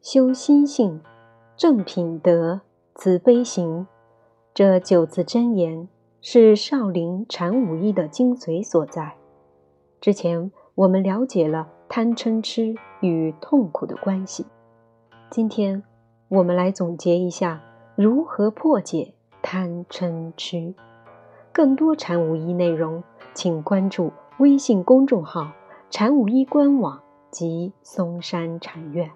修心性、正品德、慈悲行，这九字真言是少林禅武艺的精髓所在。之前我们了解了贪嗔痴与痛苦的关系，今天我们来总结一下如何破解贪嗔痴。更多禅武艺内容，请关注微信公众号“禅武艺官网”及嵩山禅院。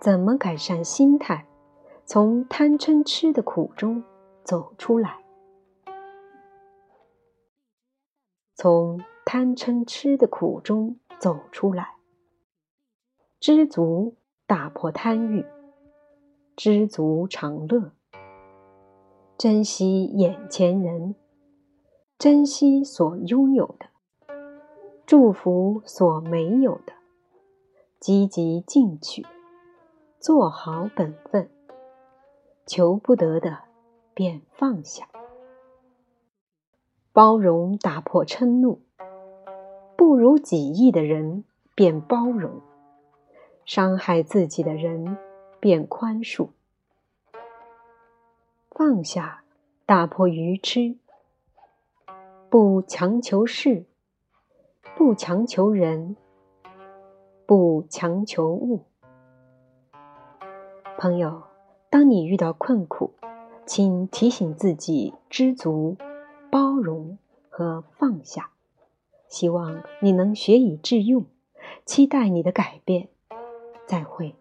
怎么改善心态，从贪嗔痴的苦中走出来？从贪嗔痴的苦中走出来，知足打破贪欲，知足常乐，珍惜眼前人，珍惜所拥有的，祝福所没有的，积极进取。做好本分，求不得的便放下；包容打破嗔怒，不如己意的人便包容；伤害自己的人便宽恕。放下，打破愚痴，不强求事，不强求人，不强求物。朋友，当你遇到困苦，请提醒自己知足、包容和放下。希望你能学以致用，期待你的改变。再会。